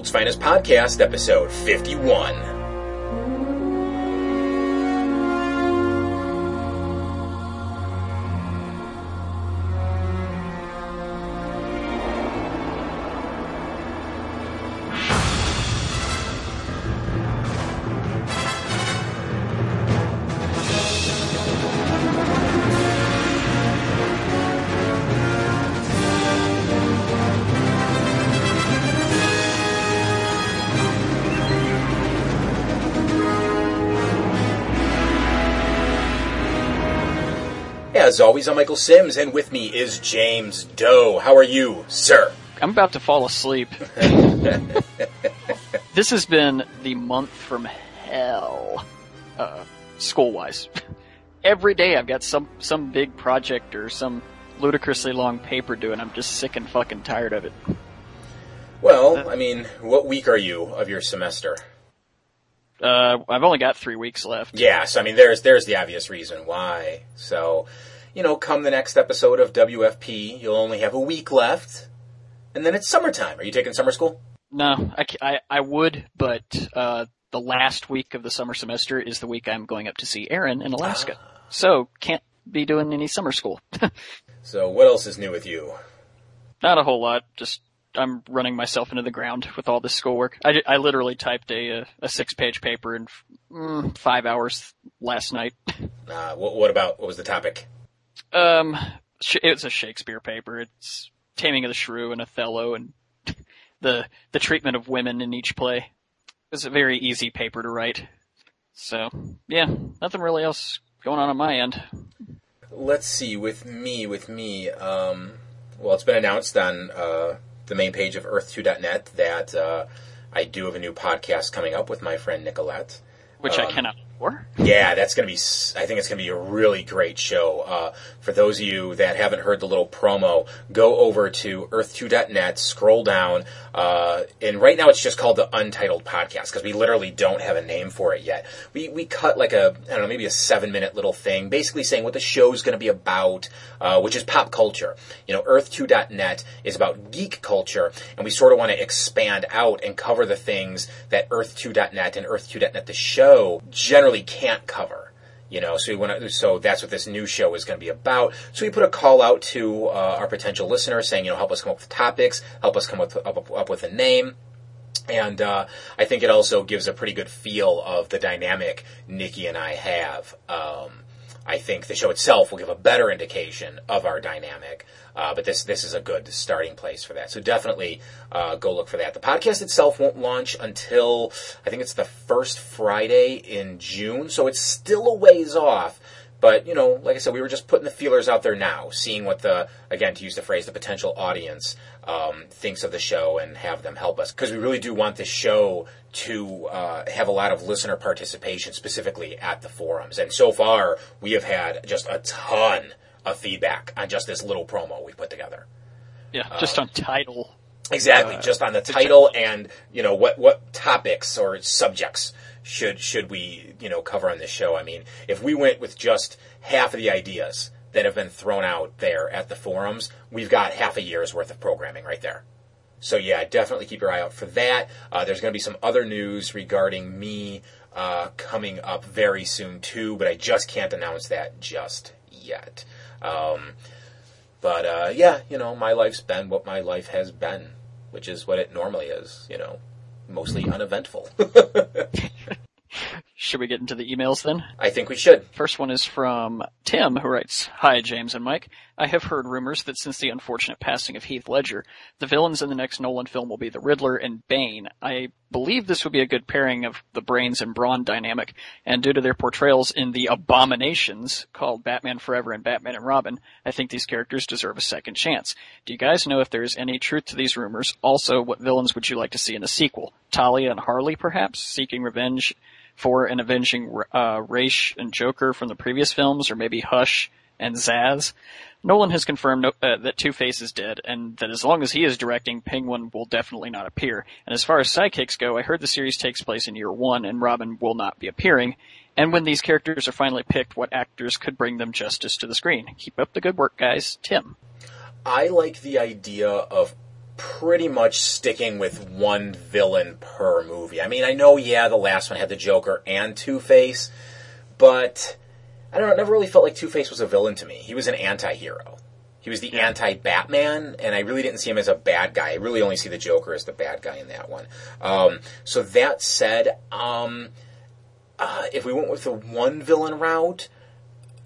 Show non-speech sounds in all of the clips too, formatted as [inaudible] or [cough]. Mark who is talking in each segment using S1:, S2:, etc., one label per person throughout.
S1: World's Finest Podcast, episode 51. As always, I'm Michael Sims, and with me is James Doe. How are you, sir?
S2: I'm about to fall asleep. [laughs] this has been the month from hell, uh, school wise. Every day I've got some, some big project or some ludicrously long paper due, and I'm just sick and fucking tired of it.
S1: Well, I mean, what week are you of your semester?
S2: Uh, I've only got three weeks left.
S1: Yes, I mean, there's there's the obvious reason why. So, you know, come the next episode of WFP, you'll only have a week left, and then it's summertime. Are you taking summer school?
S2: No, I, I, I would, but, uh, the last week of the summer semester is the week I'm going up to see Aaron in Alaska. So, can't be doing any summer school. [laughs]
S1: So, what else is new with you?
S2: Not a whole lot. Just I'm running myself into the ground with all this schoolwork. I, I literally typed a a six page paper in mm, five hours last night. [laughs]
S1: Uh, what, what about what was the topic?
S2: Um, it's a Shakespeare paper. It's Taming of the Shrew and Othello and [laughs] the the treatment of women in each play. It's a very easy paper to write. So yeah, nothing really else going on on my end.
S1: Let's see. With me, with me. Um, well, it's been announced on uh, the main page of Earth2.net that uh, I do have a new podcast coming up with my friend Nicolette.
S2: Which I
S1: Um,
S2: cannot for.
S1: Yeah, that's going to be. I think it's going to be a really great show. Uh, for those of you that haven't heard the little promo, go over to earth2.net, scroll down, uh, and right now it's just called the Untitled Podcast because we literally don't have a name for it yet. We we cut like a I don't know maybe a seven minute little thing, basically saying what the show's going to be about, uh, which is pop culture. You know, earth2.net is about geek culture, and we sort of want to expand out and cover the things that earth2.net and earth2.net the show generally can't cover. You know, so we want to, so that's what this new show is going to be about. So we put a call out to uh, our potential listeners saying, you know, help us come up with topics, help us come up, up, up with a name. And uh, I think it also gives a pretty good feel of the dynamic Nikki and I have. Um, I think the show itself will give a better indication of our dynamic, uh, but this this is a good starting place for that. So definitely uh, go look for that. The podcast itself won't launch until I think it's the first Friday in June, so it's still a ways off. But you know, like I said, we were just putting the feelers out there now, seeing what the again to use the phrase the potential audience um, thinks of the show and have them help us because we really do want this show to uh, have a lot of listener participation, specifically at the forums. And so far, we have had just a ton of feedback on just this little promo we put together.
S2: Yeah, just on title.
S1: Exactly,
S2: Uh,
S1: just on the title and you know what what topics or subjects should should we you know cover on this show. I mean, if we went with just half of the ideas that have been thrown out there at the forums, we've got half a year's worth of programming right there. So yeah, definitely keep your eye out for that. Uh, there's going to be some other news regarding me uh, coming up very soon too, but I just can't announce that just yet. Um, but uh, yeah, you know, my life's been what my life has been, which is what it normally is. You know, mostly uneventful. [laughs]
S2: Should we get into the emails then?
S1: I think we should.
S2: First one is from Tim, who writes, Hi, James and Mike. I have heard rumors that since the unfortunate passing of Heath Ledger, the villains in the next Nolan film will be the Riddler and Bane. I believe this would be a good pairing of the brains and brawn dynamic, and due to their portrayals in the abominations called Batman Forever and Batman and Robin, I think these characters deserve a second chance. Do you guys know if there is any truth to these rumors? Also, what villains would you like to see in a sequel? Talia and Harley, perhaps, seeking revenge for and avenging uh, Ra's and Joker from the previous films, or maybe Hush and Zsasz. Nolan has confirmed uh, that Two-Face is dead, and that as long as he is directing, Penguin will definitely not appear. And as far as sidekicks go, I heard the series takes place in year one, and Robin will not be appearing. And when these characters are finally picked, what actors could bring them justice to the screen? Keep up the good work, guys. Tim.
S1: I like the idea of pretty much sticking with one villain per movie. I mean, I know, yeah, the last one had the Joker and Two Face, but I don't know, it never really felt like Two Face was a villain to me. He was an anti hero. He was the anti Batman, and I really didn't see him as a bad guy. I really only see the Joker as the bad guy in that one. Um, so that said, um, uh, if we went with the one villain route,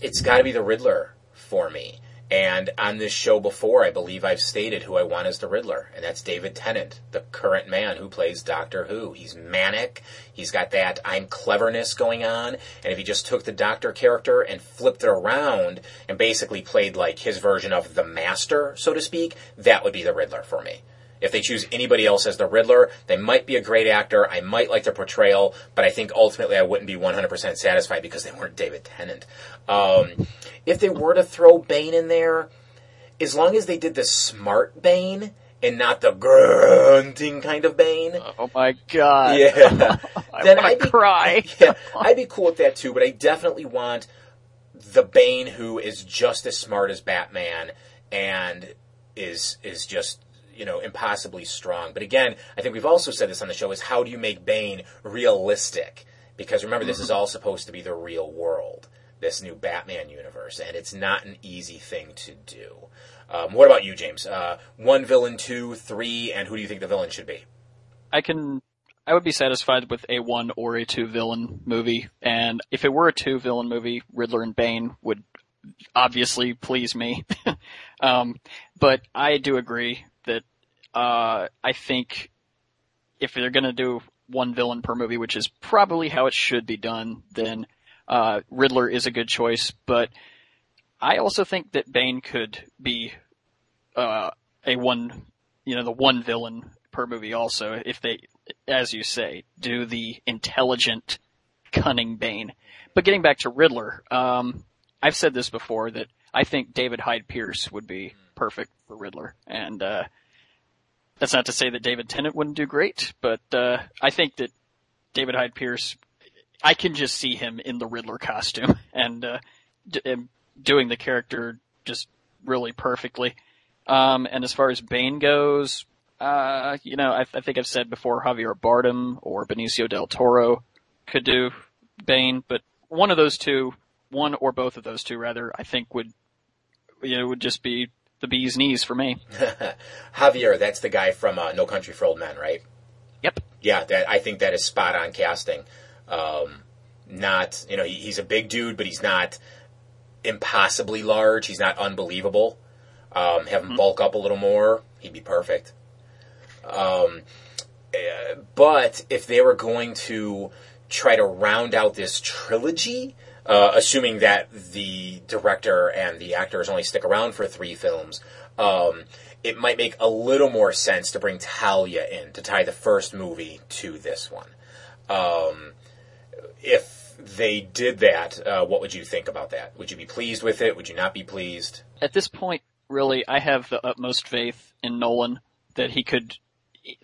S1: it's got to be the Riddler for me. And on this show before, I believe I've stated who I want as the Riddler, and that's David Tennant, the current man who plays Doctor Who. He's manic. He's got that I'm cleverness going on. And if he just took the Doctor character and flipped it around and basically played like his version of the Master, so to speak, that would be the Riddler for me. If they choose anybody else as the Riddler, they might be a great actor. I might like their portrayal, but I think ultimately I wouldn't be 100% satisfied because they weren't David Tennant. Um, if they were to throw Bane in there, as long as they did the smart Bane and not the grunting kind of Bane,
S2: Oh my god.
S1: yeah, [laughs]
S2: I [laughs]
S1: then I'd be,
S2: cry. [laughs]
S1: yeah, I'd be cool with that too. But I definitely want the Bane who is just as smart as Batman and is is just you know impossibly strong. But again, I think we've also said this on the show: is how do you make Bane realistic? Because remember, this is all supposed to be the real world, this new Batman universe, and it's not an easy thing to do. Um, what about you, James? Uh, one villain, two, three, and who do you think the villain should be?
S2: I can I would be satisfied with a one or a two villain movie, and if it were a two villain movie, Riddler and Bane would obviously please me. [laughs] um, but I do agree uh, I think if they're going to do one villain per movie, which is probably how it should be done, then uh, Riddler is a good choice. But I also think that Bane could be uh, a one, you know, the one villain per movie. Also, if they, as you say, do the intelligent, cunning Bane. But getting back to Riddler, um, I've said this before that I think David Hyde Pierce would be perfect for Riddler, and uh, that's not to say that David Tennant wouldn't do great, but uh, I think that David Hyde Pierce, I can just see him in the Riddler costume [laughs] and, uh, d- and doing the character just really perfectly. Um, and as far as Bane goes, uh, you know, I, I think I've said before Javier Bardem or Benicio del Toro could do Bane, but one of those two, one or both of those two rather, I think would, you know, would just be the bee's knees for me. [laughs]
S1: Javier, that's the guy from uh, No Country for Old Men, right?
S2: Yep.
S1: Yeah, that I think that is spot on casting. Um, not, you know, he, he's a big dude, but he's not impossibly large. He's not unbelievable. Um, have him bulk up a little more, he'd be perfect. Um, eh, but if they were going to try to round out this trilogy, uh, assuming that the director and the actors only stick around for three films, um, it might make a little more sense to bring Talia in to tie the first movie to this one. Um, if they did that, uh, what would you think about that? Would you be pleased with it? Would you not be pleased?
S2: At this point, really, I have the utmost faith in Nolan that he could,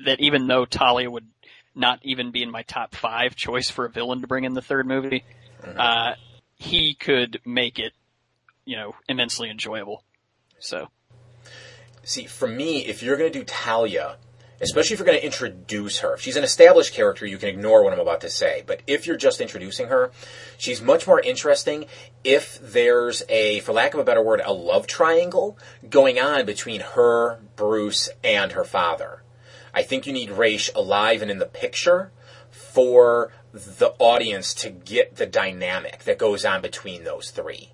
S2: that even though Talia would not even be in my top five choice for a villain to bring in the third movie, uh, he could make it, you know, immensely enjoyable. So,
S1: See, for me, if you're going to do Talia, especially if you're going to introduce her, if she's an established character, you can ignore what I'm about to say. But if you're just introducing her, she's much more interesting if there's a, for lack of a better word, a love triangle going on between her, Bruce, and her father. I think you need Ra's alive and in the picture for the audience to get the dynamic that goes on between those 3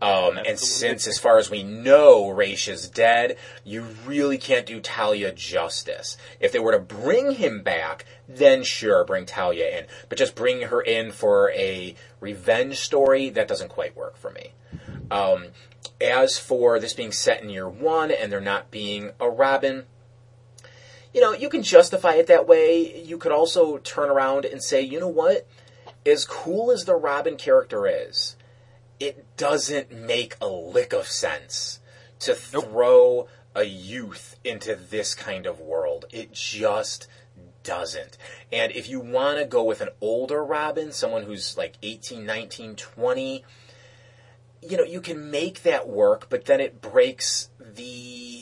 S1: Um, and since, as far as we know, Ra's is dead, you really can't do Talia justice. If they were to bring him back, then sure, bring Talia in. But just bring her in for a revenge story, that doesn't quite work for me. Um, as for this being set in year one and there not being a Robin, you know, you can justify it that way. You could also turn around and say, you know what? As cool as the Robin character is, it doesn't make a lick of sense to throw a youth into this kind of world. It just doesn't. And if you want to go with an older Robin, someone who's like 18, 19, 20, you know, you can make that work, but then it breaks the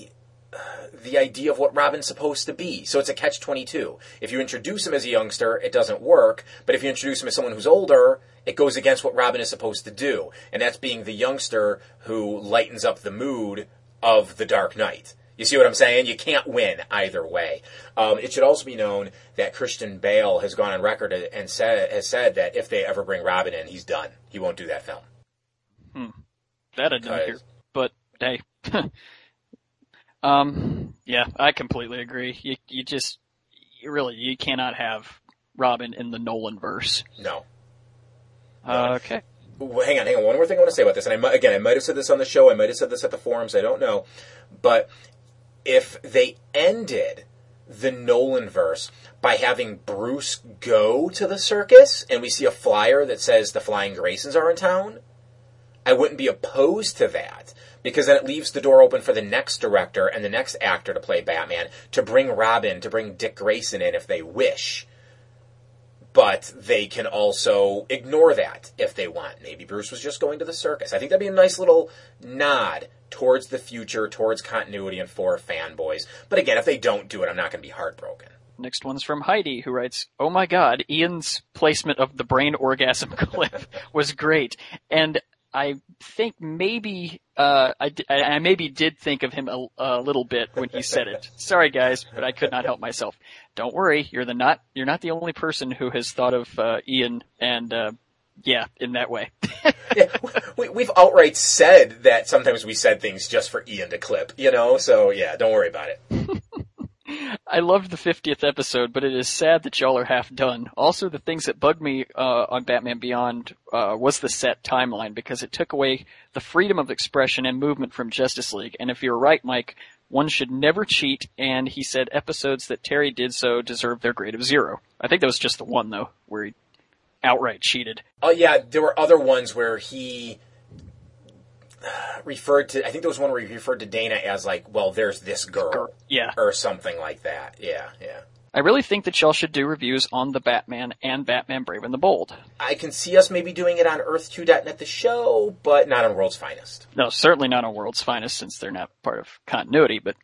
S1: the idea of what Robin's supposed to be. So it's a catch 22. If you introduce him as a youngster, it doesn't work. But if you introduce him as someone who's older, it goes against what Robin is supposed to do. And that's being the youngster who lightens up the mood of the Dark Knight. You see what I'm saying? You can't win either way. Um, it should also be known that Christian Bale has gone on record and said, has said that if they ever bring Robin in, he's done. He won't do that film.
S2: Hmm. That I didn't hear. But hey. [laughs] um, yeah, I completely agree. You, you just, you really, you cannot have Robin in the Nolan verse.
S1: No.
S2: Uh, okay.
S1: Well, hang on, hang on. One more thing I want to say about this, and I might, again, I might have said this on the show, I might have said this at the forums, I don't know, but if they ended the Nolan verse by having Bruce go to the circus and we see a flyer that says the Flying Graysons are in town, I wouldn't be opposed to that because then it leaves the door open for the next director and the next actor to play Batman to bring Robin, to bring Dick Grayson in if they wish. But they can also ignore that if they want. Maybe Bruce was just going to the circus. I think that'd be a nice little nod towards the future, towards continuity, and for fanboys. But again, if they don't do it, I'm not going to be heartbroken.
S2: Next one's from Heidi, who writes, "Oh my God, Ian's placement of the brain orgasm [laughs] clip was great, and I think maybe uh, I, I maybe did think of him a, a little bit when he said it. [laughs] Sorry, guys, but I could not help myself. Don't worry, you're the not you're not the only person who has thought of uh, Ian and uh, yeah, in that way. [laughs]
S1: yeah, we, we've outright said that sometimes we said things just for Ian to clip, you know. So yeah, don't worry about it. [laughs]
S2: I loved the 50th episode, but it is sad that y'all are half done. Also, the things that bugged me uh, on Batman Beyond uh, was the set timeline because it took away the freedom of expression and movement from Justice League. And if you're right, Mike, one should never cheat. And he said episodes that Terry did so deserve their grade of zero. I think that was just the one though, where he outright cheated.
S1: Oh yeah, there were other ones where he referred to. I think there was one where he referred to Dana as like, "Well, there's this girl,",
S2: girl. yeah,
S1: or something like that. Yeah, yeah.
S2: I really think that y'all should do reviews on the Batman and Batman Brave and the Bold.
S1: I can see us maybe doing it on Earth2.net the show, but not on World's Finest.
S2: No, certainly not on World's Finest since they're not part of continuity, but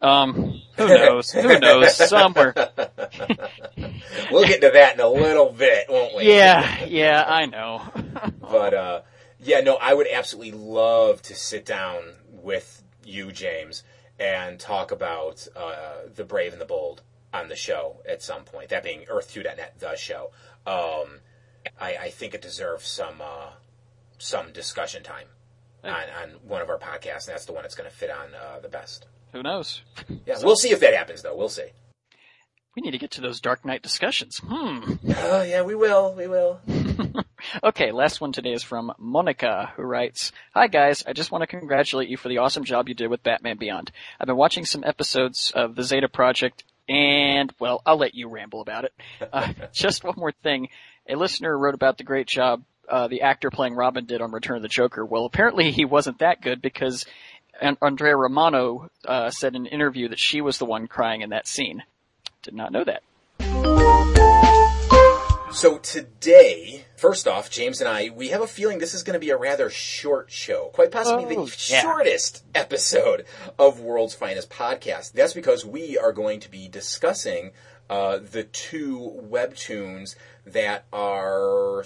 S2: um, who [laughs] knows? who knows? Somewhere. [laughs]
S1: we'll get to that in a little bit, won't we?
S2: Yeah, yeah, I know.
S1: but uh yeah, no, I would absolutely love to sit down with you, James, and talk about uh, the Brave and the Bold on the show at some point. That being Earth2.net, the show. Um, I, I, think it deserves some uh, some discussion time on, on, one of our podcasts, and that's the one that's going to fit on uh, the best.
S2: Who knows?
S1: Yeah, so, we'll see if that happens, though. We'll see.
S2: We need to get to those Dark Knight discussions. Hmm.
S1: Oh, yeah, we will. We will. [laughs]
S2: okay, last one today is from Monica, who writes, Hi guys, I just want to congratulate you for the awesome job you did with Batman Beyond. I've been watching some episodes of the Zeta Project and, well, I'll let you ramble about it. Uh, [laughs] just one more thing. A listener wrote about the great job uh, the actor playing Robin did on Return of the Joker. Well, apparently he wasn't that good because Andrea Romano uh, said in an interview that she was the one crying in that scene. Did not know that.
S1: So today, first off, James and I, we have a feeling this is going to be a rather short show, quite possibly oh, the yeah. shortest episode of World's Finest Podcast. That's because we are going to be discussing uh, the two webtoons that are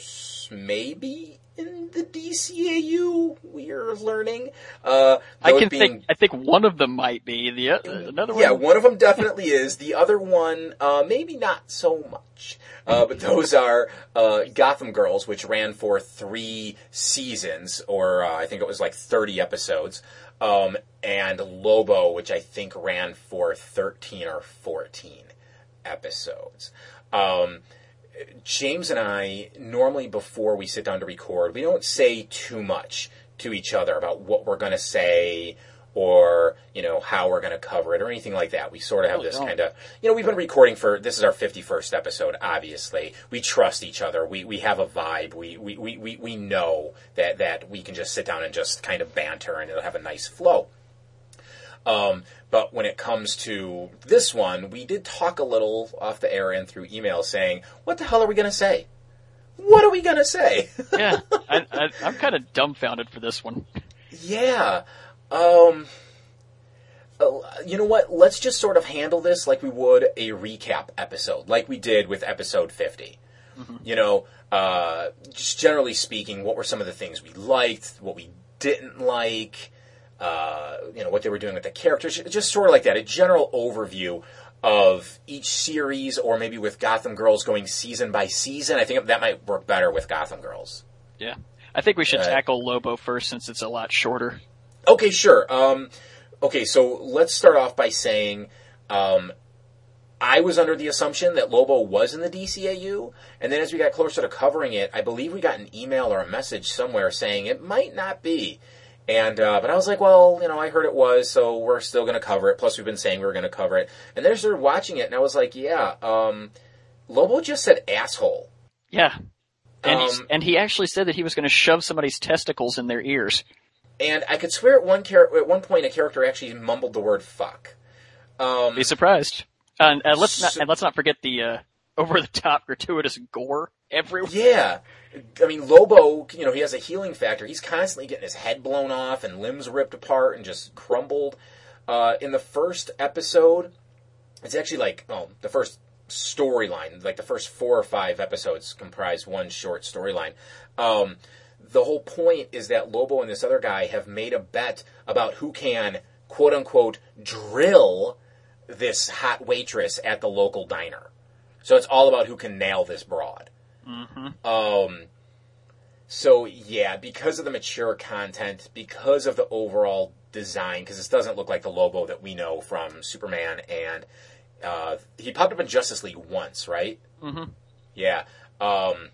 S1: maybe in the DCAU. We're learning. Uh,
S2: I can being, think. I think one of them might be the uh, another
S1: one. Yeah, one of them definitely is. The other one, uh, maybe not so much. Uh, but those are uh, Gotham Girls, which ran for three seasons, or uh, I think it was like thirty episodes, um, and Lobo, which I think ran for thirteen or fourteen episodes. Um, James and I normally before we sit down to record, we don't say too much to each other about what we're going to say or you know how we're going to cover it or anything like that. We sort of have this kind of you know we've been recording for this is our 51st episode. Obviously, we trust each other. We we have a vibe. We we we we know that that we can just sit down and just kind of banter and it'll have a nice flow. Um, but when it comes to this one, we did talk a little off the air and through email saying, what the hell are we going to say? What are we going to say? [laughs]
S2: yeah, I, am kind of dumbfounded for this one.
S1: Yeah. Um, uh, you know what? Let's just sort of handle this like we would a recap episode, like we did with episode 50. You know, uh, just generally speaking, what were some of the things we liked, what we didn't like, uh, you know, what they were doing with the characters, just sort of like that, a general overview of each series, or maybe with Gotham Girls going season by season. I think that might work better with Gotham Girls.
S2: Yeah. I think we should
S1: Uh,
S2: tackle Lobo first since it's a lot shorter.
S1: Okay, sure. Um, okay, so let's start off by saying um, I was under the assumption that Lobo was in the DCAU, and then as we got closer to covering it, I believe we got an email or a message somewhere saying it might not be. And uh, but I was like, well, you know, I heard it was, so we're still going to cover it. Plus, we've been saying we were going to cover it, and then I started watching it, and I was like, yeah, um, Lobo just said asshole.
S2: Yeah. And,
S1: Um,
S2: and he actually said that he was going to shove somebody's testicles in their ears.
S1: And I could swear at one char- at one point a character actually mumbled the word fuck. Um,
S2: Be surprised. And uh, let's not and let's not forget the uh, over the top gratuitous gore everywhere.
S1: Yeah. I mean, Lobo, you know, he has a healing factor. He's constantly getting his head blown off and limbs ripped apart and just crumbled. Uh, in the first episode, it's actually like, oh, the first storyline, like the first four or five episodes comprise one short storyline. Um, the whole point is that Lobo and this other guy have made a bet about who can, quote unquote, drill this hot waitress at the local diner. So it's all about who can nail this broad. Um, so yeah, because of the mature content, because of the overall design, because this doesn't look like the Lobo that we know from Superman, and uh, he popped up in Justice League once, right?
S2: Mhm.
S1: Yeah. Um,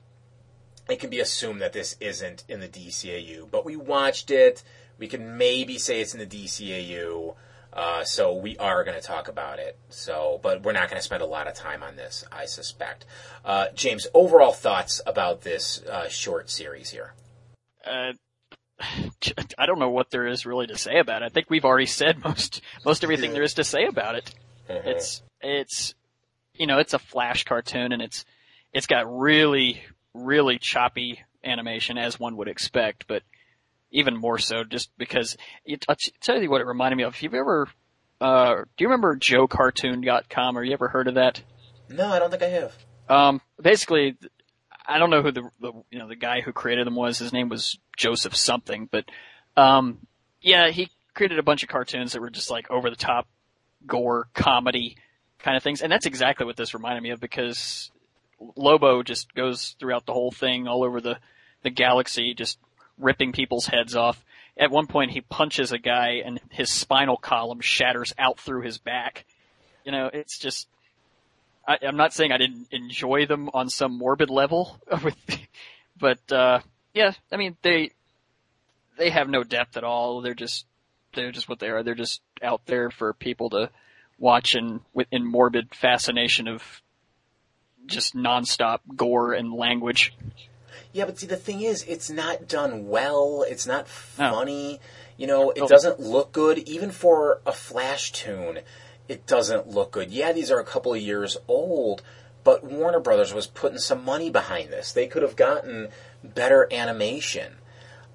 S1: it can be assumed that this isn't in the DCAU, but we watched it. We can maybe say it's in the DCAU. Uh, so we are going to talk about it. So, but we're not going to spend a lot of time on this, I suspect. Uh, James, overall thoughts about this uh, short series here?
S2: Uh, [sighs] I don't know what there is really to say about it. I think we've already said [laughs] most most everything there is to say about it. It's it's you know it's a flash cartoon and it's it's got really really choppy animation as one would expect, but even more so just because it, I'll tell you what it reminded me of. If you've ever uh, do you remember JoeCartoon.com? Or you ever heard of that?
S1: No, I don't think I have.
S2: Um, basically, I don't know who the, the you know the guy who created them was. His name was Joseph something, but um, yeah, he created a bunch of cartoons that were just like over the top gore comedy kind of things, and that's exactly what this reminded me of because Lobo just goes throughout the whole thing, all over the the galaxy, just ripping people's heads off. At one point, he punches a guy, and his spinal column shatters out through his back. You know, it's just I, I'm not saying I didn't enjoy them on some morbid level, [laughs] with, but uh, yeah, I mean they they have no depth at all. They're just they're just what they are. They're just out there for people to watch and with in morbid fascination of just nonstop gore and language.
S1: Yeah, but see, the thing is, it's not done well. It's not
S2: No.
S1: funny. You know, it doesn't look good. Even for a Flash tune, it doesn't look good. Yeah, these are a couple of years old, but Warner Brothers was putting some money behind this. They could have gotten better animation.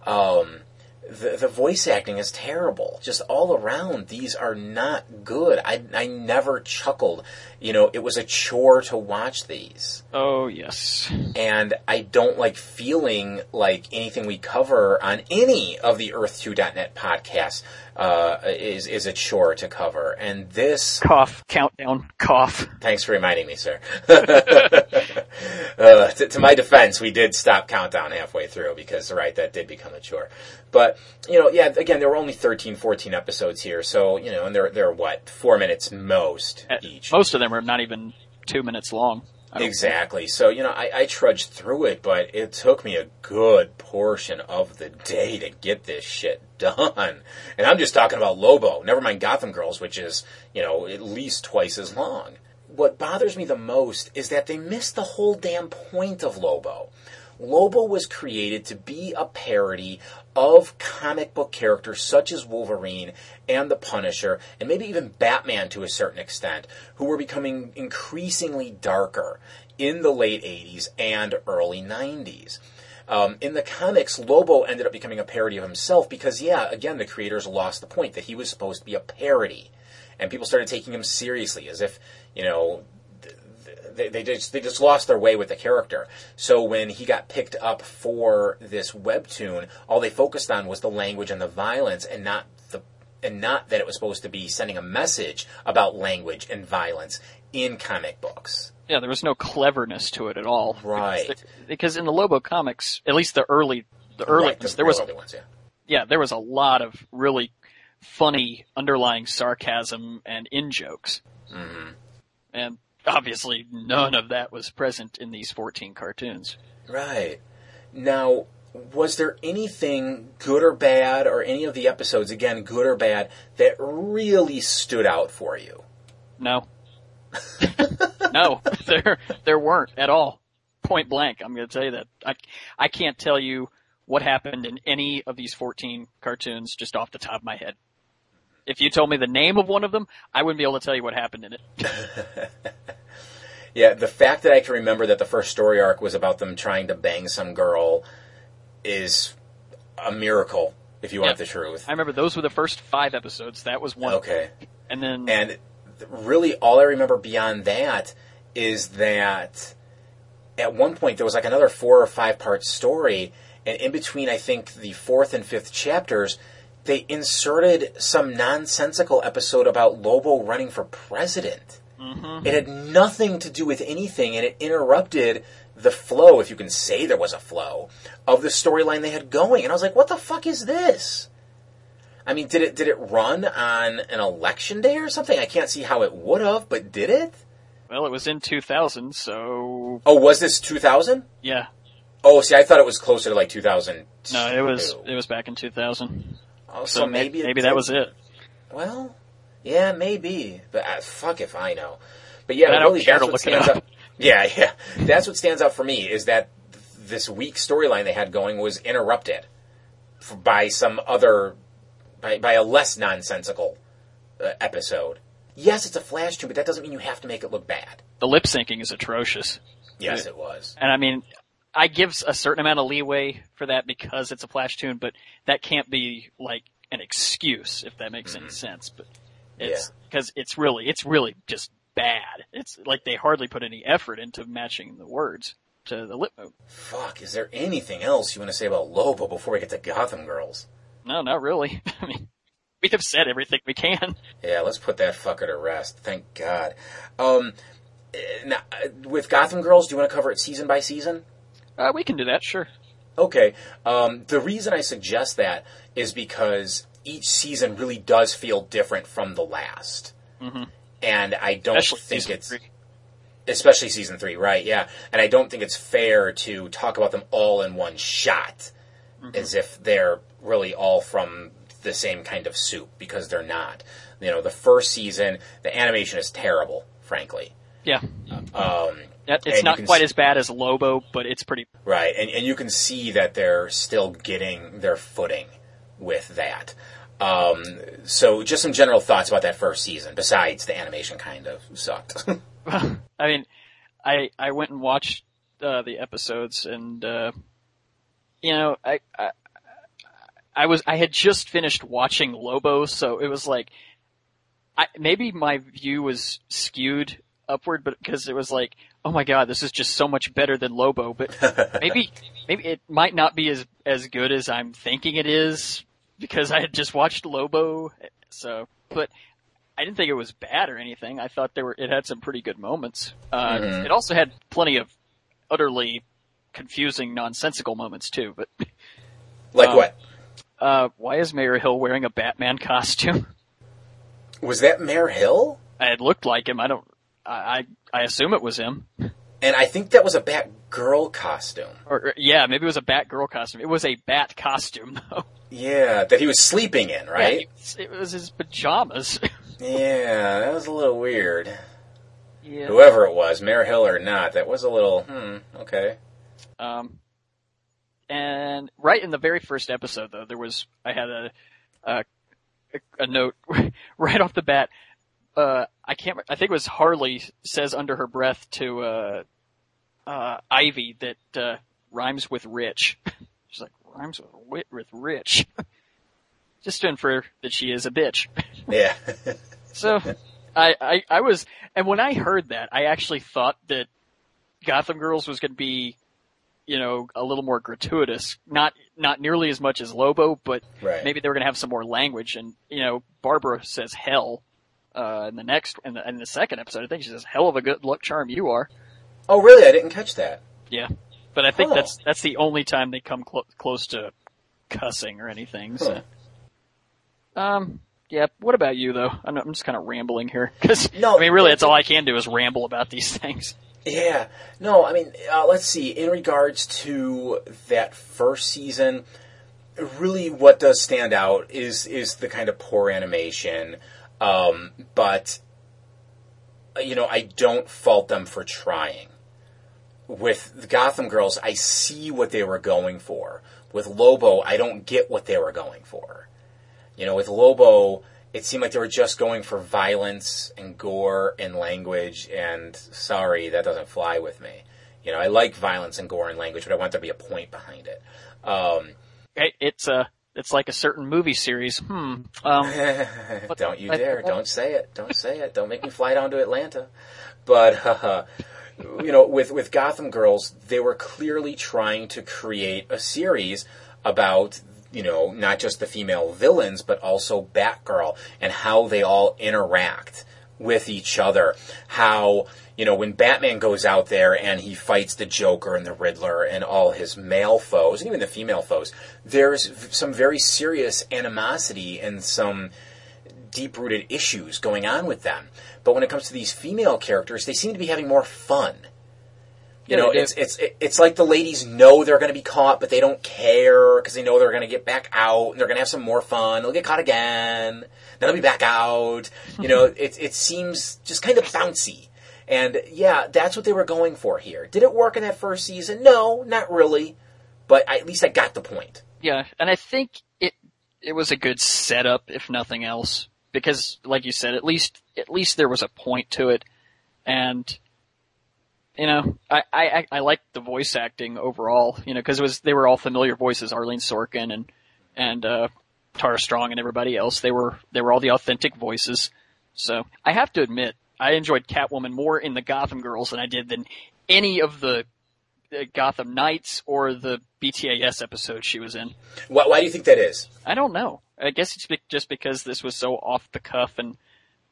S1: Um, the, the voice acting is terrible. Just all around, these are not good. I, I never chuckled. You know, it was a chore to watch these
S2: Oh yes,
S1: and I don't like feeling like anything we cover on any of the Earth2.net podcasts uh, is is a chore to cover. And this,
S2: cough countdown cough.
S1: thanks for reminding me, sir. [laughs] uh, to, to my defense, we did stop countdown halfway through because, right, that did become a chore. But you know, yeah, again, there were only 13, 14 episodes here, so you know, and they're they're what four minutes most
S2: At-
S1: each.
S2: Most of them are not even two minutes long.
S1: Exactly. So, you know, I, I trudged through it, but it took me a good portion of the day to get this shit done. And I'm just talking about Lobo, never mind Gotham Girls, which is, you know, at least twice as long. What bothers me the most is that they missed the whole damn point of Lobo. Lobo was created to be a parody of comic book characters such as Wolverine and the Punisher, and maybe even Batman to a certain extent, who were becoming increasingly darker in the late 80s and early 90s. Um, in the comics, Lobo ended up becoming a parody of himself because, yeah, again, the creators lost the point that he was supposed to be a parody. and people started taking him seriously, as if you know they, they just they just lost their way with the character. So when he got picked up for this webtoon, all they focused on was the language and the violence, and not the and not that it was supposed to be sending a message about language and violence in comic books.
S2: Yeah, there was no cleverness to it at all.
S1: Right.
S2: Because, because in the Lobo comics, at least the early, the early
S1: Right, the
S2: ones, there was,
S1: real ones, yeah.
S2: yeah, there was a lot of really funny underlying sarcasm and in jokes.
S1: Mm-hmm.
S2: And obviously none of that was present in these 14 cartoons.
S1: Right. Now, was there anything good or bad, or any of the episodes, again, good or bad, that really stood out for you?
S2: No. [laughs] no, [laughs] there, there weren't at all. Point blank, I'm gonna tell you that. I, I can't tell you what happened in any of these 14 cartoons just off the top of my head. If you told me the name of one of them, I wouldn't be able to tell you what happened in it. [laughs]
S1: Yeah, the fact that I can remember that the first story arc was about them trying to bang some girl is a miracle, if you want
S2: Yeah.
S1: the truth.
S2: I remember those were the first five episodes. That was one.
S1: Okay.
S2: And then,
S1: And really, all I remember beyond that is that at one point there was like another four or five part story, and in between, I think the fourth and fifth chapters, they inserted some nonsensical episode about Lobo running for president. Mm-hmm. It had nothing to do with anything, and it interrupted the flow, if you can say there was a flow, of the storyline they had going. And I was like, what the fuck is this? I mean, did it did it run on an election day or something? I can't see how it would have, but did it?
S2: well, it was in 2000, so
S1: Oh, was this 2000?
S2: yeah.
S1: Oh, see, I thought it was closer to like 2000.
S2: No, it was, it was back in 2000.
S1: Oh,
S2: So,
S1: so,
S2: maybe,
S1: maybe
S2: maybe that was it.
S1: Well, yeah, maybe, but uh, fuck if I know. But yeah,
S2: I don't
S1: really, that's
S2: to
S1: what
S2: look it
S1: stands
S2: up.
S1: out. Yeah, [laughs] yeah, that's what stands out for me is that this weak storyline they had going was interrupted by some other, by by a less nonsensical uh, episode. Yes, it's a flash tune, but that doesn't mean you have to make it look bad.
S2: The lip syncing is atrocious.
S1: Yes, it was.
S2: And I mean, I give a certain amount of leeway for that because it's a flash tune, but that can't be like an excuse if that makes any sense. But it's because it's really, it's really just bad. It's like they hardly put any effort into matching the words to the lip move.
S1: Fuck, is there anything else you want to say about Lobo before we get to Gotham Girls?
S2: No, not really. [laughs] I mean, we have said everything we can.
S1: Yeah, let's put that fucker to rest. Thank God. Um, eh, now, uh, with Gotham Girls, do you want to cover it season by season?
S2: Uh, we can do that, sure.
S1: Okay. Um, the reason I suggest that is because each season really does feel different from the last. And I don't
S2: Especially
S1: think it's
S2: three.
S1: especially season three, right? Yeah, and I don't think it's fair to talk about them all in one shot, as if they're really all from the same kind of soup because they're not. You know, the first season, the animation is terrible, frankly.
S2: Yeah.
S1: Um,
S2: Yeah,
S1: And
S2: It's not quite
S1: s-
S2: as bad as Lobo, but it's pretty.
S1: right, and and you can see that they're still getting their footing with that. Um, so, just some general thoughts about that first season. Besides, the animation kind of sucked. [laughs] [laughs]
S2: I mean, I I went and watched uh, the episodes, and uh, you know, I, I I was I had just finished watching Lobo, so it was like, I maybe my view was skewed upward, but because it was like, oh my god, this is just so much better than Lobo, but [laughs] maybe maybe it might not be as as good as I'm thinking it is because I had just watched Lobo, so but. I didn't think it was bad or anything. I thought there were it had some pretty good moments. Uh,
S1: Mhm.
S2: It also had plenty of utterly confusing, nonsensical moments too. But [laughs]
S1: like
S2: Um,
S1: what?
S2: uh, why is Mayor Hill wearing a Batman costume?
S1: Was that Mayor Hill?
S2: It looked like him. I don't. I I, assume it was him.
S1: And I think that was a Batgirl costume.
S2: Or, or- yeah, maybe it was a Batgirl costume. It was a Bat costume [laughs] though.
S1: Yeah, that he was sleeping in, right?
S2: it, was, it was his pajamas. [laughs]
S1: Yeah, that was a little weird.
S2: yeah.
S1: Whoever it was, Mayor Hill or not, that was a little, hmm, okay.
S2: Um, and right in the very first episode, though, there was I had a a, a note [laughs] right off the bat. Uh, I can't. I think it was Harley says under her breath to uh, uh, Ivy that uh, rhymes with rich. [laughs] She's like rhymes with wit with rich. [laughs] Just to infer that she is a bitch. [laughs]
S1: Yeah.
S2: So, I, I, I was, and when I heard that, I actually thought that Gotham Girls was going to be, you know, a little more gratuitous. Not, not nearly as much as Lobo, but
S1: Right.
S2: maybe they were going to have some more language. And, you know, Barbara says hell, uh, in the next, in the, in the second episode. I think she says, hell of a good luck charm you are.
S1: Oh, really? I didn't catch that.
S2: Yeah. But I think
S1: Huh.
S2: that's, that's the only time they come clo- close to cussing or anything. So. Um, yeah. What about you though? I'm, I'm just kind of rambling here because
S1: No,
S2: I mean, really, that's all I can do is ramble about these [laughs] things.
S1: Yeah. No, I mean, uh, let's see. In regards to that first season, really what does stand out is is the kind of poor animation. Um, but uh, you know, I don't fault them for trying. With the Gotham Girls, I see what they were going for. With Lobo, I don't get what they were going for. You know, with Lobo, it seemed like they were just going for violence and gore and language, and sorry, that doesn't fly with me. You know, I like violence and gore and language, but I want there to be a point behind it. Um,
S2: It, it's a, it's like a certain movie series. Hmm. Um, [laughs]
S1: don't you
S2: I-
S1: dare! Don't say it! Don't say it! Don't make me fly down to Atlanta. But [laughs] uh, you know, with with Gotham Girls, they were clearly trying to create a series about you know not just the female villains, but also Batgirl and how they all interact with each other. How you know when Batman goes out there and he fights the Joker and the Riddler and all his male foes and even the female foes, there's some very serious animosity and some deep rooted issues going on with them. But when it comes to these female characters, they seem to be having more fun. You
S2: Yeah,
S1: know, it's it's it's like the ladies know they're going to be caught, but they don't care because they know they're going to get back out and they're going to have some more fun. They'll get caught again, then they'll be back out. You [laughs] know, it it seems just kind of bouncy. And yeah, that's what they were going for here. Did it work in that first season? No, not really. But at least I got the point.
S2: yeah, and I think it, it was a good setup, if nothing else, because, like you said, at least, at least there was a point to it, and, you know, I, I, I- liked the voice acting overall, you know, cause it was, they were all familiar voices, Arlene Sorkin and, and, uh, Tara Strong and everybody else. They were, they were all the authentic voices. So, I have to admit, I enjoyed Catwoman more in the Gotham Girls than I did than any of the, the Gotham Knights or the BTAS episode she was in.
S1: Why, why do you think that is?
S2: I don't know. I guess it's be- just because this was so off the cuff and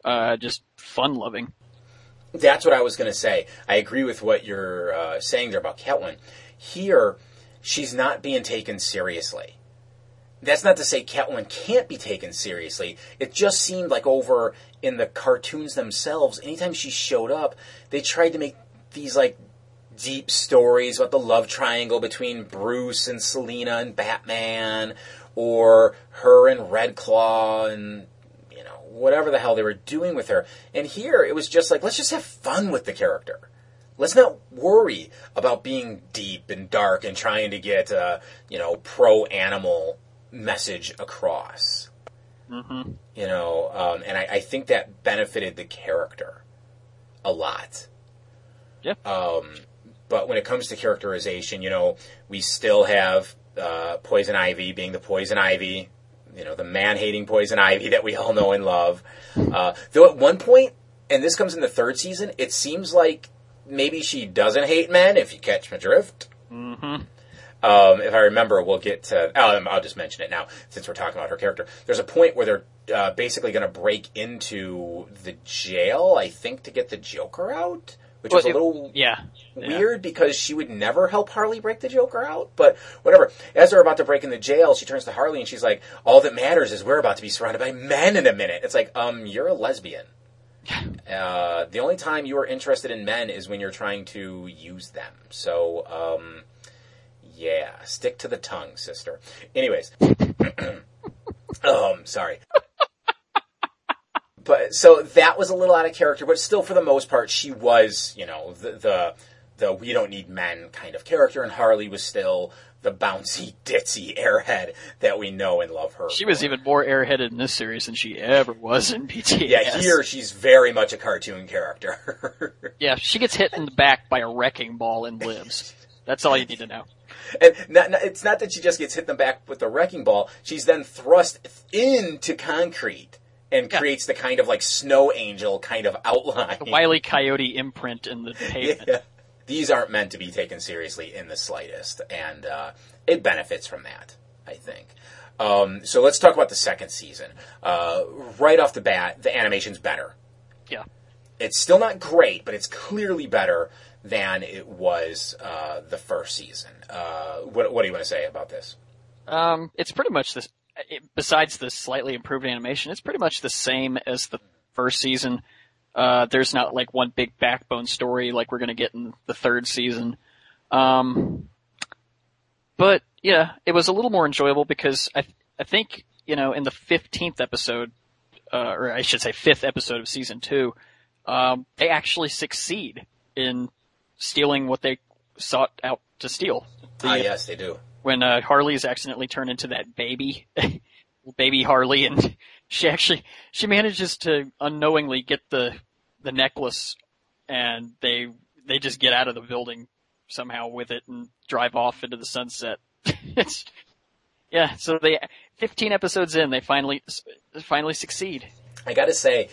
S2: uh, just fun loving.
S1: That's what I was going to say. I agree with what you're uh, saying there about Catwoman. Here, she's not being taken seriously. That's not to say Catwoman can't be taken seriously. It just seemed like over in the cartoons themselves, anytime she showed up, they tried to make these like deep stories about the love triangle between Bruce and Selina and Batman, or her and Red Claw and you know whatever the hell they were doing with her. And here it was just like let's just have fun with the character. Let's not worry about being deep and dark and trying to get a you know pro animal message across.
S2: Mm-hmm.
S1: You know, um, and I, I think that benefited the character a lot.
S2: Yeah.
S1: Um, but when it comes to characterization, you know, we still have uh, Poison Ivy being the Poison Ivy, you know, the man-hating Poison Ivy that we all know and love. Uh, though at one point, and this comes in the third season, it seems like maybe she doesn't hate men, if you catch my drift.
S2: Mm-hmm.
S1: Um, if I remember, we'll get to. Um, I'll just mention it now since we're talking about her character. There's a point where they're uh, basically going to break into the jail, I think, to get the Joker out, which
S2: Well,
S1: is a little
S2: Yeah. Yeah.
S1: weird because she would never help Harley break the Joker out. But whatever. As they're about to break in the jail, she turns to Harley and she's like, "All that matters is we're about to be surrounded by men in a minute." It's like, um, you're a lesbian. [sighs] Uh, the only time you are interested in men is when you're trying to use them. So, um, yeah, stick to the tongue, sister. Anyways, [laughs] um, sorry. But so that was a little out of character, but still, for the most part, she was, you know, the the, the we don't need men kind of character, and Harley was still the bouncy, [laughs] ditzy airhead that we know and love her.
S2: She was even more airheaded in this series than she ever was in BTS.
S1: yeah. Here, she's very much a cartoon character. [laughs]
S2: Yeah, she gets hit in the back by a wrecking ball and lives. That's all you need to know.
S1: And not, not- it's not that she just gets hit in the back with the wrecking ball. She's then thrust into concrete and
S2: Yeah.
S1: creates the kind of like snow angel kind of outline.
S2: The Wile E. Coyote imprint in the pavement.
S1: Yeah. These aren't meant to be taken seriously in the slightest, and uh, it benefits from that, I think. Um, so let's talk about the second season. Uh, right off the bat, the animation's better.
S2: Yeah.
S1: It's still not great, but it's clearly better than it was uh, the first season. Uh, what, what do you want to say about this?
S2: Um, it's pretty much this. It, besides the slightly improved animation, it's pretty much the same as the first season. Uh, there's not like one big backbone story like we're gonna get in the third season. Um, but yeah, it was a little more enjoyable because I I think you know in the fifteenth episode, uh, or I should say fifth episode of season two, um, they actually succeed in stealing what they sought out to steal. The,
S1: Ah, yes, they do.
S2: when uh, Harley is accidentally turned into that baby, [laughs] baby Harley, and [laughs] she actually she manages to unknowingly get the the necklace, and they they just get out of the building somehow with it and drive off into the sunset. it's [laughs] yeah. So they 15 episodes in, they finally finally succeed.
S1: I got to say,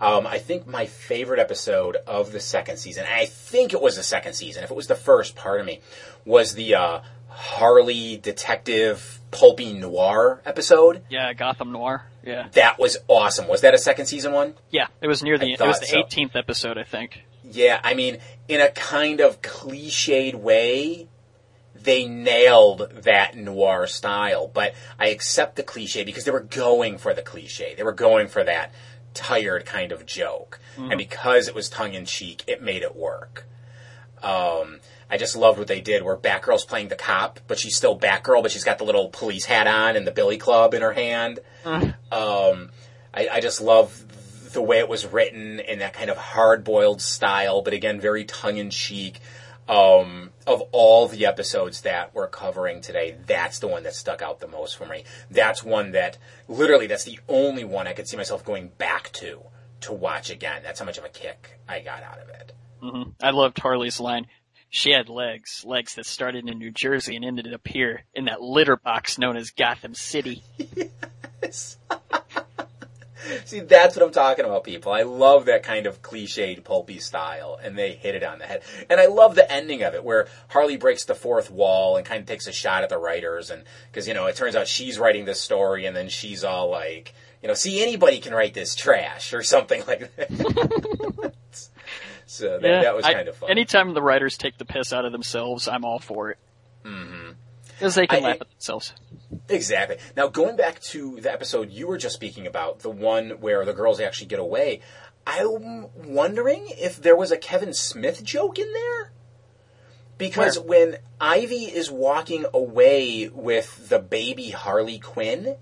S1: um, I think my favorite episode of the second season, and I think it was the second season, if it was the first, pardon me, was the uh, Harley Detective Pulpy Noir episode.
S2: Yeah, Gotham Noir. Yeah,
S1: That was awesome. Was that a second season one?
S2: yeah. It was near the
S1: I
S2: it was the
S1: so.
S2: 18th episode, I think.
S1: Yeah, I mean, in a kind of cliched way, they nailed that noir style. But I accept the cliche because they were going for the cliche. They were going for that tired kind of joke. And because it was tongue in cheek, it made it work. Um, I just loved what they did where Batgirl's playing the cop, but she's still Batgirl, but she's got the little police hat on and the billy club in her hand. Um, I, I just love the way it was written in that kind of hard-boiled style, but again, very tongue-in-cheek. Um, of all the episodes that we're covering today, that's the one that stuck out the most for me. That's one that, literally, that's the only one I could see myself going back to, to watch again. That's how much of a kick I got out of it.
S2: hmm I loved Harley's line. She had legs, legs that started in New Jersey and ended up here in that litter box known as Gotham City. [laughs] [laughs] [laughs]
S1: See, that's what I'm talking about, people. I love that kind of cliched, pulpy style, and they hit it on the head. And I love the ending of it, where Harley breaks the fourth wall and kind of takes a shot at the writers, and because you know it turns out she's writing this story, and then she's all like, you know, see anybody can write this trash or something [laughs] like that. so that, that was
S2: I-
S1: kind of fun.
S2: Anytime the writers take the piss out of themselves, I'm all for it. Because they can
S1: Mm-hmm. I-
S2: laugh at themselves.
S1: Exactly. Now, going back to the episode you were just speaking about, the one where the girls actually get away, I'm wondering if there was a Kevin Smith joke in there? Because
S2: Where?
S1: when Ivy is walking away with the baby Harley Quinn,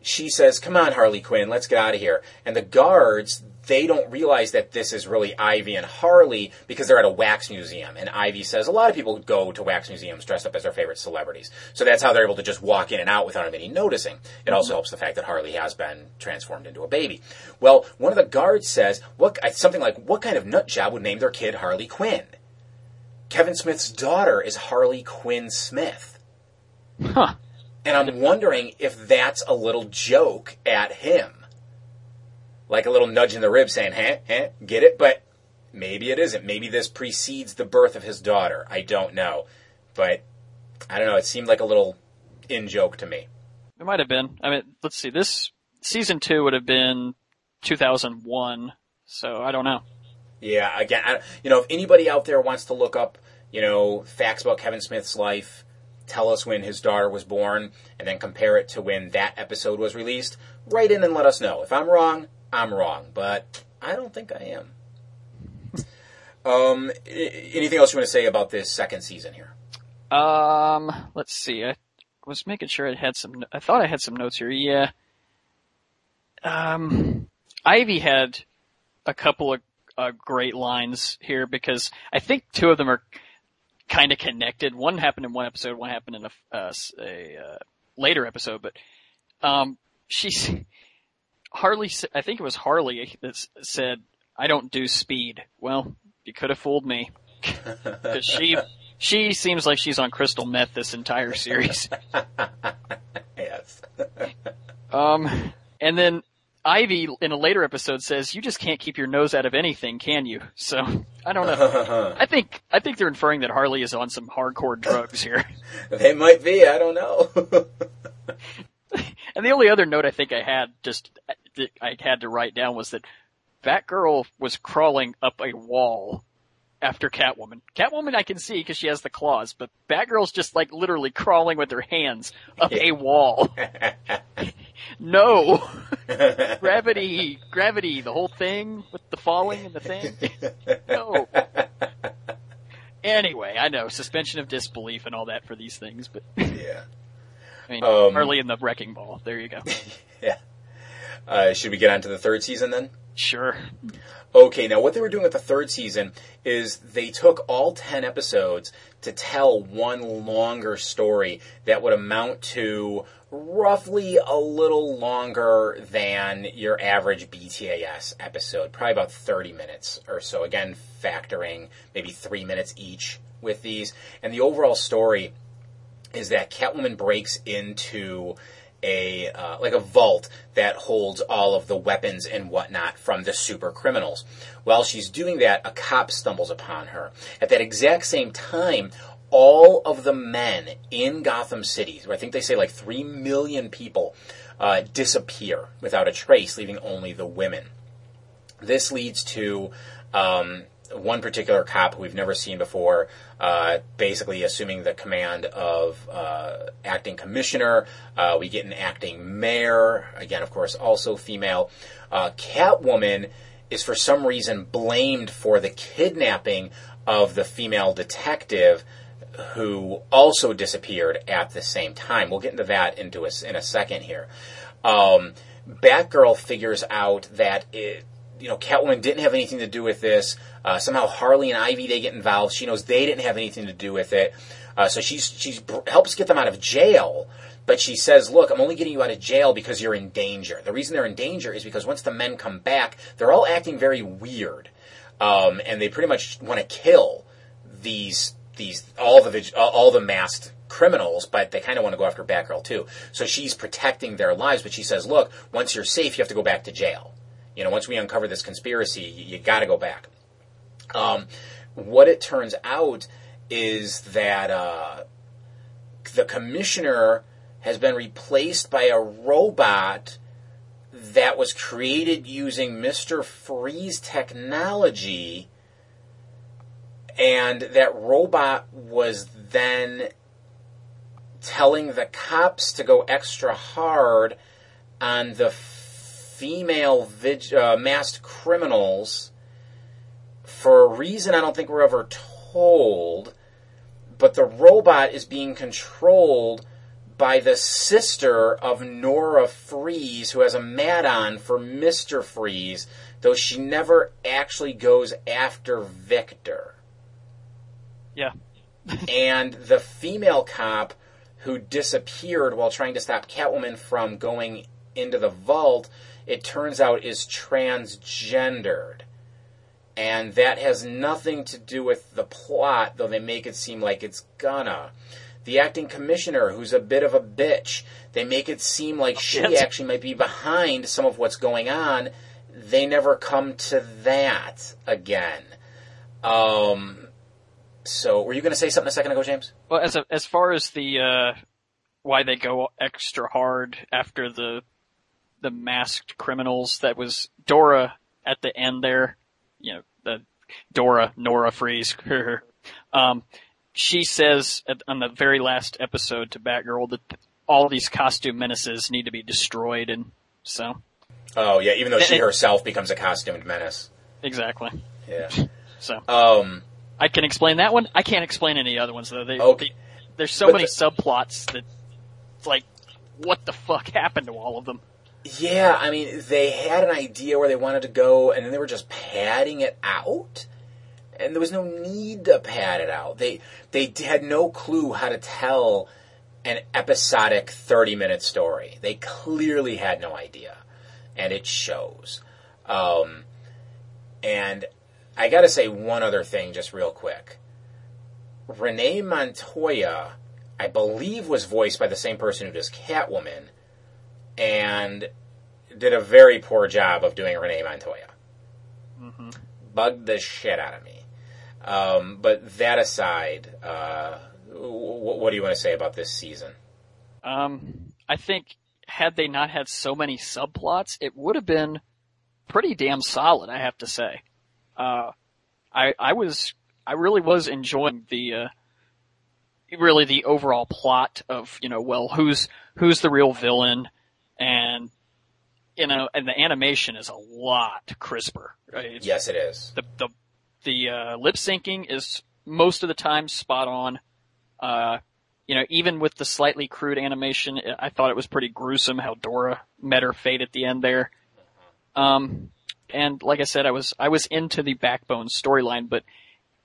S1: she says, Come on, Harley Quinn, let's get out of here. And the guards, they don't realize that this is really Ivy and Harley because they're at a wax museum. And Ivy says, A lot of people go to wax museums dressed up as their favorite celebrities. So that's how they're able to just walk in and out without anybody noticing. It also mm-hmm. helps the fact that Harley has been transformed into a baby. Well, one of the guards says, what, something like, What kind of nut job would name their kid Harley Quinn? Kevin Smith's daughter is Harley Quinn Smith.
S2: Huh.
S1: And I'm wondering if that's a little joke at him. Like a little nudge in the rib saying, huh, huh, get it? But maybe it isn't. Maybe this precedes the birth of his daughter. I don't know. But I don't know. It seemed like a little in joke to me.
S2: It might have been. I mean, let's see. This season two would have been 2001. So I don't know.
S1: Yeah, again, I, you know, if anybody out there wants to look up, you know, facts about Kevin Smith's life, tell us when his daughter was born, and then compare it to when that episode was released, write in and let us know. If I'm wrong, I'm wrong, but I don't think I am. um, anything else you want to say about this second season here?
S2: Um, let's see. I was making sure I had some. I thought I had some notes here. Yeah. Um, Ivy had a couple of uh, great lines here because I think two of them are kind of connected. One happened in one episode. One happened in a, uh, a uh, later episode. But um, she's Harley. I think it was Harley that said, "I don't do speed." Well, you could have fooled me [laughs] because she she seems like she's on crystal meth this entire series. [laughs]
S1: Yes. [laughs]
S2: Um, and then Ivy in a later episode says, "You just can't keep your nose out of anything, can you?" So I don't know. I think I think they're inferring that Harley is on some hardcore drugs here.
S1: they might be. I don't know.
S2: and the only other note I think I had just that I had to write down was that Batgirl was crawling up a wall after Catwoman. Catwoman I can see because she has the claws, but Batgirl's just like literally crawling with her hands up a [laughs] wall. [laughs] no. [laughs] gravity, gravity, the whole thing with the falling and the thing. no. Anyway, I know suspension of disbelief and all that for these things, but
S1: yeah.
S2: I mean, um, Harley in the wrecking ball. There you go.
S1: yeah. Uh, should we get on to the third season then?
S2: Sure.
S1: Okay, now what they were doing with the third season is they took all 10 episodes to tell one longer story that would amount to roughly a little longer than your average BTAS episode, probably about 30 minutes or so. Again, factoring maybe three minutes each with these. And the overall story is that Catwoman breaks into a uh, like a vault that holds all of the weapons and whatnot from the super criminals. While she's doing that, a cop stumbles upon her. At that exact same time, all of the men in Gotham City, I think they say like three million people, uh, disappear without a trace, leaving only the women. This leads to um, one particular cop who we've never seen before, uh, basically assuming the command of uh, acting commissioner. Uh, we get an acting mayor, again, of course, also female. Uh, Catwoman is for some reason blamed for the kidnapping of the female detective who also disappeared at the same time. We'll get into that into a, in a second here. Um, Batgirl figures out that it, you know, Catwoman didn't have anything to do with this. Uh, somehow Harley and Ivy they get involved. She knows they didn't have anything to do with it. Uh, so she's she helps get them out of jail. But she says, "Look, I'm only getting you out of jail because you're in danger. The reason they're in danger is because once the men come back, they're all acting very weird, um, and they pretty much want to kill these these all the all the masked criminals, but they kind of want to go after Batgirl too. So she's protecting their lives, but she says, "Look, once you're safe, you have to go back to jail." You know, once we uncover this conspiracy, you, you got to go back. Um, what it turns out is that uh, the commissioner has been replaced by a robot that was created using Mr. Freeze technology, and that robot was then telling the cops to go extra hard on the female vig- uh, masked criminals for a reason I don't think we're ever told. But the robot is being controlled by the sister of Nora Fries, who has a mad on for Mr. Freeze, though she never actually goes after Victor.
S2: Yeah. [laughs]
S1: and the female cop who disappeared while trying to stop Catwoman from going into the vault it turns out is transgendered. And that has nothing to do with the plot, though they make it seem like it's gonna. The acting commissioner, who's a bit of a bitch, they make it seem like she actually might be behind some of what's going on. They never come to that again. Um, so, were you going to say something a second ago, James?
S2: Well, as a, as far as the uh, why they go extra hard after the the masked criminals that was Dora at the end there, you know, the Dora, Nora Fries, [laughs] um, she says at, on the very last episode to Batgirl that all these costume menaces need to be destroyed and so.
S1: Oh yeah, even though she herself becomes a costumed menace.
S2: Exactly.
S1: Yeah. [laughs]
S2: So.
S1: Um.
S2: I can explain that one. I can't explain any other ones though. They,
S1: okay. They,
S2: there's so but many the, subplots that it's like, what the fuck happened to all of them?
S1: Yeah, I mean, they had an idea where they wanted to go, and then they were just padding it out. And there was no need to pad it out. They they had no clue how to tell an episodic thirty minute story. They clearly had no idea, and it shows. Um, and I got to say one other thing, just real quick. Renee Montoya, I believe, was voiced by the same person who does Catwoman and did a very poor job of doing Renee Montoya. Bugged the shit out of me. Um, but that aside, uh, w- what do you want to say about this season?
S2: Um, I think had they not had so many subplots, it would have been pretty damn solid. I have to say. Uh, I I was I really was enjoying the uh, really the overall plot of you know well who's who's the real villain and you know and the animation is a lot crisper. Right?
S1: Yes, it is.
S2: the the the uh, lip syncing is most of the time spot on. Uh, you know, even with the slightly crude animation, I thought it was pretty gruesome how Dora met her fate at the end there. Um, and like I said, I was I was into the Backbone storyline, but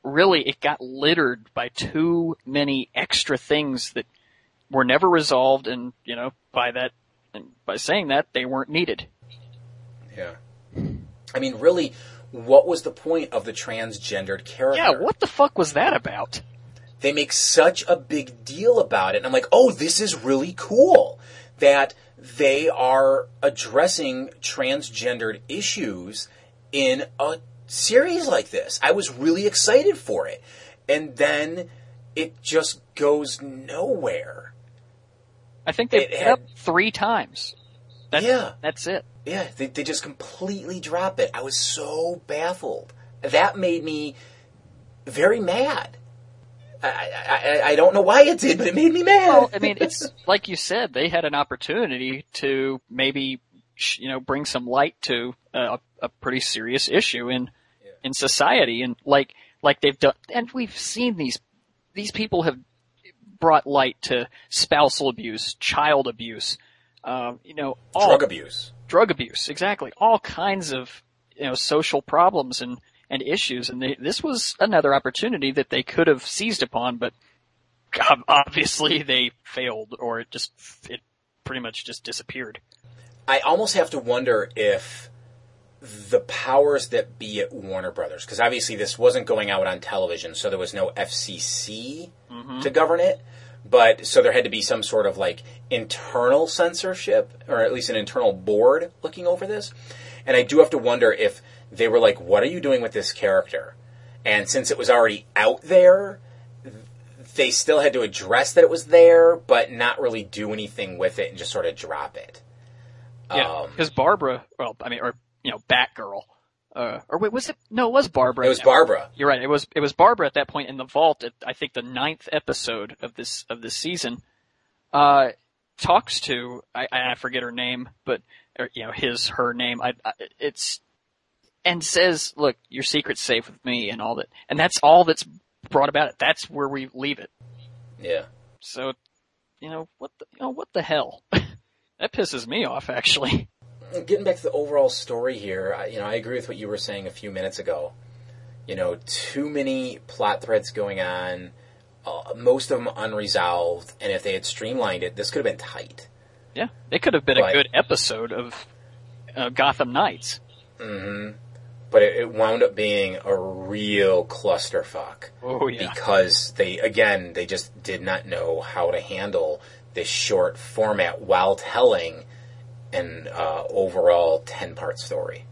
S2: really it got littered by too many extra things that were never resolved, and you know, by that, and by saying that, they weren't needed.
S1: Yeah. I mean, really, what was the point of the transgendered character?
S2: Yeah, what the fuck was that about?
S1: they make such a big deal about it. And I'm like, oh, this is really cool that they are addressing transgendered issues in a series like this. I was really excited for it. And then it just goes nowhere.
S2: I think they
S1: It
S2: hit
S1: had-
S2: up three times. That's,
S1: Yeah.
S2: that's it.
S1: Yeah, they, they just completely drop it. I was so baffled. That made me very mad. I, I, I, I don't know why it did, but it made me mad.
S2: Well, I mean, it's like you said, they had an opportunity to maybe, you know, bring some light to a, a pretty serious issue in in society, and like like they've done, and we've seen these these people have brought light to spousal abuse, child abuse, um, you know, all
S1: Drug abuse.
S2: drug abuse, exactly, all kinds of you know social problems and and issues, and they, this was another opportunity that they could have seized upon, but obviously [laughs] they failed, or it just it pretty much just disappeared.
S1: I almost have to wonder if the powers that be at Warner Brothers, because obviously this wasn't going out on television, so there was no FCC to govern it. But so there had to be some sort of like internal censorship, or at least an internal board looking over this. And I do have to wonder if they were like, "What are you doing with this character?" And since it was already out there, they still had to address that it was there, but not really do anything with it and just sort of drop it.
S2: Yeah,
S1: Um,
S2: because Barbara, well, I mean, or you know, Batgirl, uh, or wait, was it? No, it was Barbara.
S1: It was Barbara.
S2: You're right. It was it was Barbara at that point in the vault. At, I think the ninth episode of this of this season, uh, talks to I, I forget her name, but or, you know his her name. I, I it's and says, "Look, your secret's safe with me," and all that. And that's all that's brought about it. That's where we leave it.
S1: Yeah.
S2: So, you know what? The, you know what the hell? [laughs] that pisses me off, actually.
S1: Getting back to the overall story here, I, you know, I agree with what you were saying a few minutes ago. You know, too many plot threads going on, uh, most of them unresolved, and if they had streamlined it, this could have been tight.
S2: Yeah, it could have been a good episode of uh, Gotham Knights.
S1: But it, it wound up being a real clusterfuck.
S2: Oh yeah.
S1: because they again they just did not know how to handle this short format while telling an uh, overall 10 part story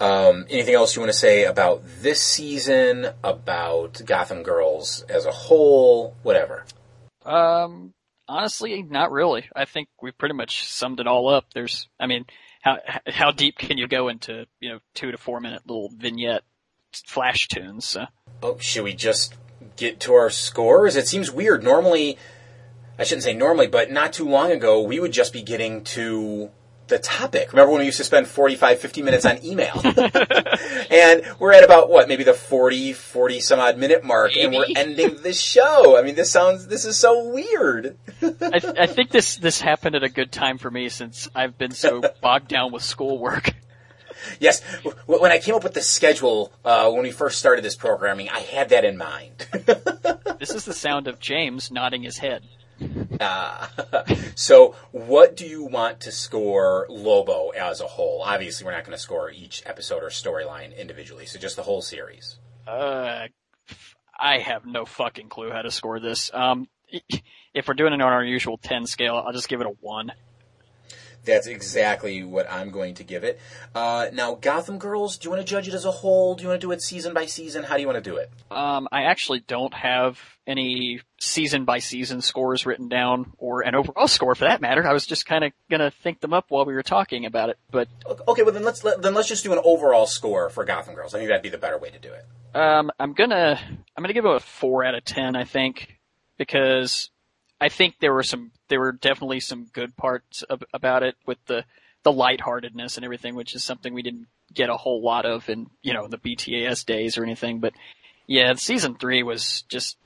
S1: um, anything else you want to say about this season about gotham girls as a whole whatever
S2: Um, honestly, not really. I think we've pretty much summed it all up. There's, I mean, how how deep can you go into you know two to four minute little vignette flash tunes? So.
S1: oh, should we just get to our scores it seems weird normally i shouldn't say normally but not too long ago we would just be getting to the topic. Remember when we used to spend 45 50 minutes on email? [laughs] And we're at about what maybe the 40 40 some odd minute mark and we're ending the show. I mean this sounds this is so weird.
S2: I, th- I think this this happened at a good time for me since I've been so [laughs] bogged down with schoolwork.
S1: yes. When i came up with the schedule uh, when we first started this programming i had that in mind. [laughs]
S2: This is the sound of James nodding his head. [laughs]
S1: so what do you want to score lobo as a whole obviously we're not going to score each episode or storyline individually so just the whole series
S2: Uh, I have no fucking clue how to score this. Um, if we're doing it on our usual ten scale, I'll just give it a one.
S1: That's exactly what I'm going to give it. Uh, now, Gotham Girls, do you want to judge it as a whole? Do you want to do it season by season? How do you want to do it?
S2: Um, I actually don't have any season by season scores written down, or an overall score for that matter. I was just kind of gonna think them up while we were talking about it, but
S1: Okay, well then let's let, then let's just do an overall score for Gotham Girls. I think that'd be the better way to do it.
S2: Um, I'm gonna I'm gonna give it a four out of ten. I think because I think there were some there were definitely some good parts of, about it with the the lightheartedness and everything, which is something we didn't get a whole lot of in you know the BTAS days or anything. But yeah, season three was just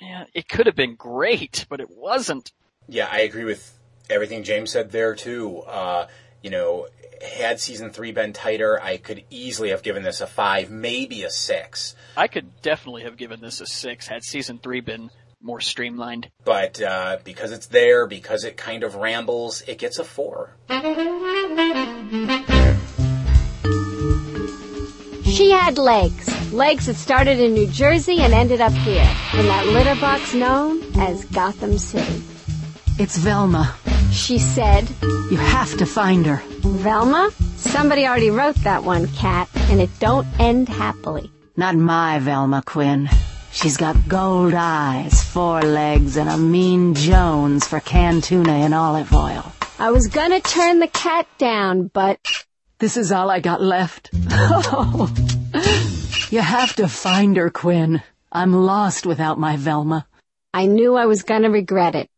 S2: yeah, it could have been great, but it wasn't.
S1: Yeah, I agree with everything James said there too. Uh, you know, had season three been tighter, I could easily have given this a five, maybe a six.
S2: I could definitely have given this a six had season three been more streamlined.
S1: But uh, because it's there, because it kind of rambles, it gets a four.
S3: She had legs. Legs that started in New Jersey and ended up here, in that litter box known as Gotham City.
S4: It's Velma.
S3: She said,
S4: You have to find her.
S3: Velma? Somebody already wrote that one, Cat, and it don't end happily.
S4: Not my Velma Quinn. She's got gold eyes, four legs, and a mean Jones for canned tuna and olive oil.
S3: I was gonna turn the cat down, but
S4: This is all I got left. Oh. [laughs] You have to find her, Quinn. I'm lost without my Velma.
S3: I knew I was gonna regret it.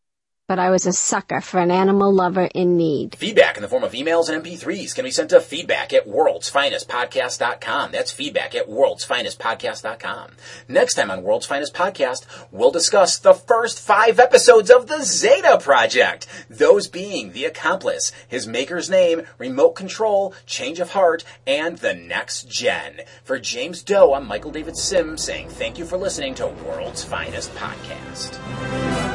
S3: But I was a sucker for an animal lover in need.
S1: Feedback in the form of emails and MP3s can be sent to feedback at worldsfinestpodcast.com. That's feedback at worldsfinestpodcast.com. Next time on World's Finest Podcast, we'll discuss the first five episodes of the Zeta Project. Those being The Accomplice, His Maker's Name, Remote Control, Change of Heart, and The Next Gen. For James Doe, I'm Michael David Sims saying thank you for listening to World's Finest Podcast.